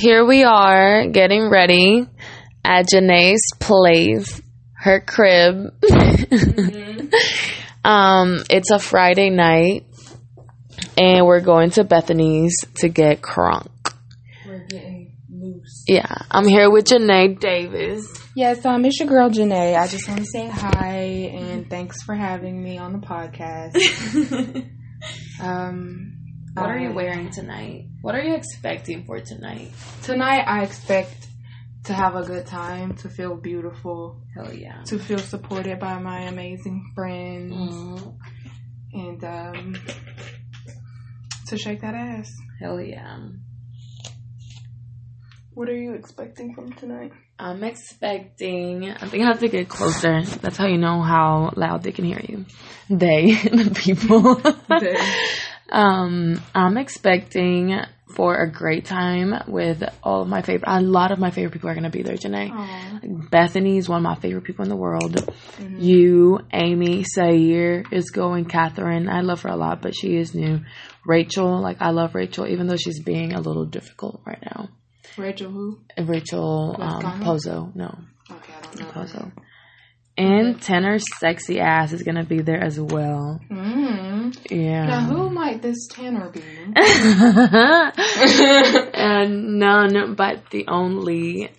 here we are getting ready at Janae's place, her crib. um, it's a Friday night, and we're going to Bethany's to get crunk. We're getting loose. Yeah, I'm here with Janae Davis. Yes, um, it's your girl Janae. I just want to say hi and thanks for having me on the podcast. um, What are you wearing tonight? What are you expecting for tonight? Tonight, I expect to have a good time, to feel beautiful, Hell yeah. to feel supported by my amazing friends, Mhm. and um, to shake that ass. Hell yeah. What are you expecting from tonight? I'm expecting. I think I have to get closer. That's how you know how loud they can hear you. They, the people. They. um, I'm expecting for a great time with all of my favorite. A lot of my favorite people are gonna be there, Janae. Bethany is one of my favorite people in the world. Mm-hmm. You, Amy, Sayer is going. Catherine, I love her a lot, but she is new. Rachel, like I love Rachel, even though she's being a little difficult right now. Rachel, who? Rachel um, Pozo, no, Okay, I don't know. Pozo. And Tanner's sexy ass is gonna be there as well. Mm. Yeah. Now, who might this Tanner be? and none but the only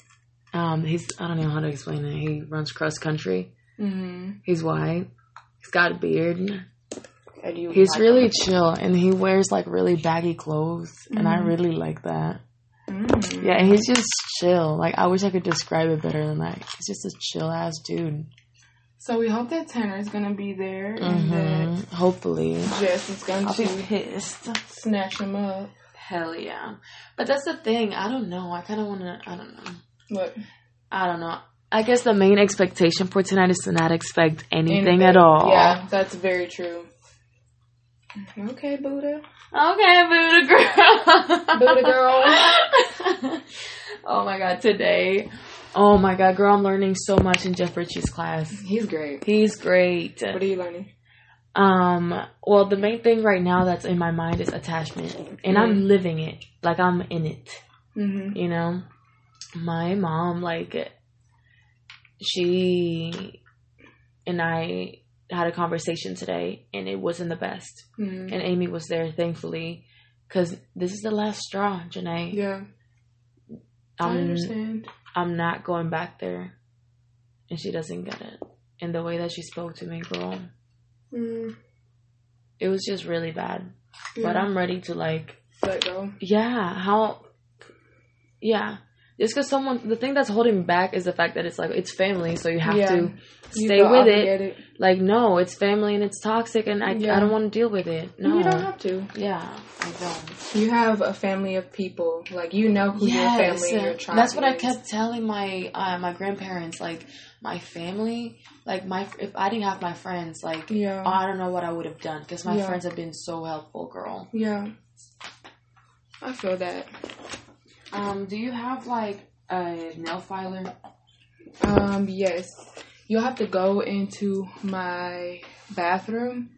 um he's I don't know how to explain it. He runs cross country. mm-hmm. He's white. He's got a beard. And you He's like really him? chill and he wears like really baggy clothes and I Mhm. really like that. Mm. Yeah, he's just chill. Like I wish I could describe it better than that. He's just a chill ass dude. So we hope that Tanner is gonna be there and that hmm Hopefully. Jess is going I'll be to pissed. snatch him up. Hell yeah. But that's the thing. I don't know. I kind of want to. I don't know. What? I don't know. I guess the main expectation for tonight is to not expect anything, at all. Yeah, that's very true. Okay, Buddha. Okay, Buddha girl. Buddha girl. oh my god, today. Oh my god, girl, I'm learning so much in Jeff Ritchie's class. He's great. He's great. What are you learning? Um, well, the main thing right now that's in my mind is attachment, and I'm living it. Like I'm in it. Mm-hmm. You know, my mom, like, she and I had a conversation today, and it wasn't the best. mm And Amy was there, thankfully, because this is the last straw, Janae. Yeah, I I'm, understand. I'm not going back there, and she doesn't get it. And the way that she spoke to me, girl, Mm, it was just really bad. yeah. But I'm ready to like let go. Yeah, how? Yeah, just because someone, the thing that's holding back is the fact that it's like it's family, so you have Yeah. to stay with it. obligated. Like, no, it's family and it's toxic, and I, Yeah. I don't want to deal with it. No, You don't have to. Yeah, I don't. You have a family of people. Like you know who your family your tribe that's what I kept telling my uh, my grandparents. Like, my family, like my if I didn't have my friends, like Yeah. I don't know what I would have done because my Yeah. friends have been so helpful, girl. Yeah. I feel that. Um, do you have like a nail filer? Um, yes. You'll have to go into my bathroom,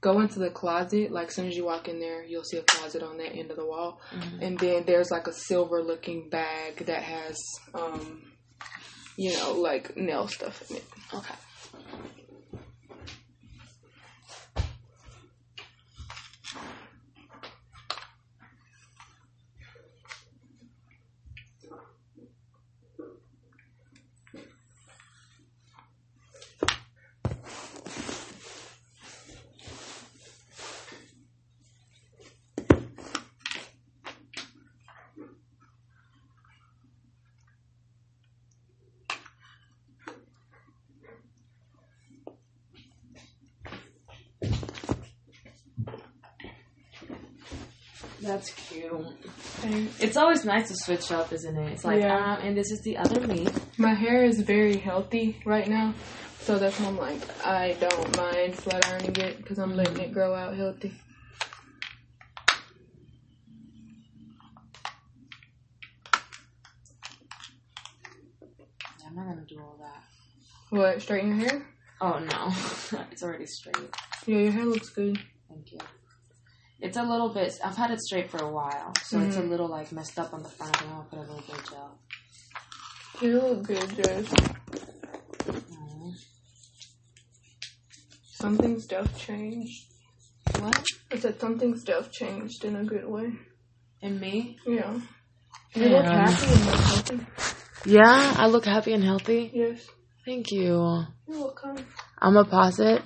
go into the closet. Like, as soon as you walk in there, you'll see a closet on that end of the wall. Mhm. And then there's like a silver looking bag that has, um, you know, like nail stuff in it. Okay. That's cute. It's always nice to switch up, isn't it? It's like, Yeah. um, and this is the other me. my hair is very healthy right now. So that's why I'm like, I don't mind flat ironing it because I'm letting it grow out healthy. I'm not gonna do all that. What, straighten your hair? Oh no, it's already straight. Yeah, your hair looks good. Thank you. It's a little bit. I've had it straight for a while, so it's a Mhm. little like messed up on the front. I'm gonna put a little bit of gel. You look good, Jess. Aw. Something stuff changed. What? I said something stuff changed in a good way. And me? Yeah. You look happy and look healthy. Yeah, I look happy and healthy. Yes. Thank you. You're welcome. I'm gonna pause it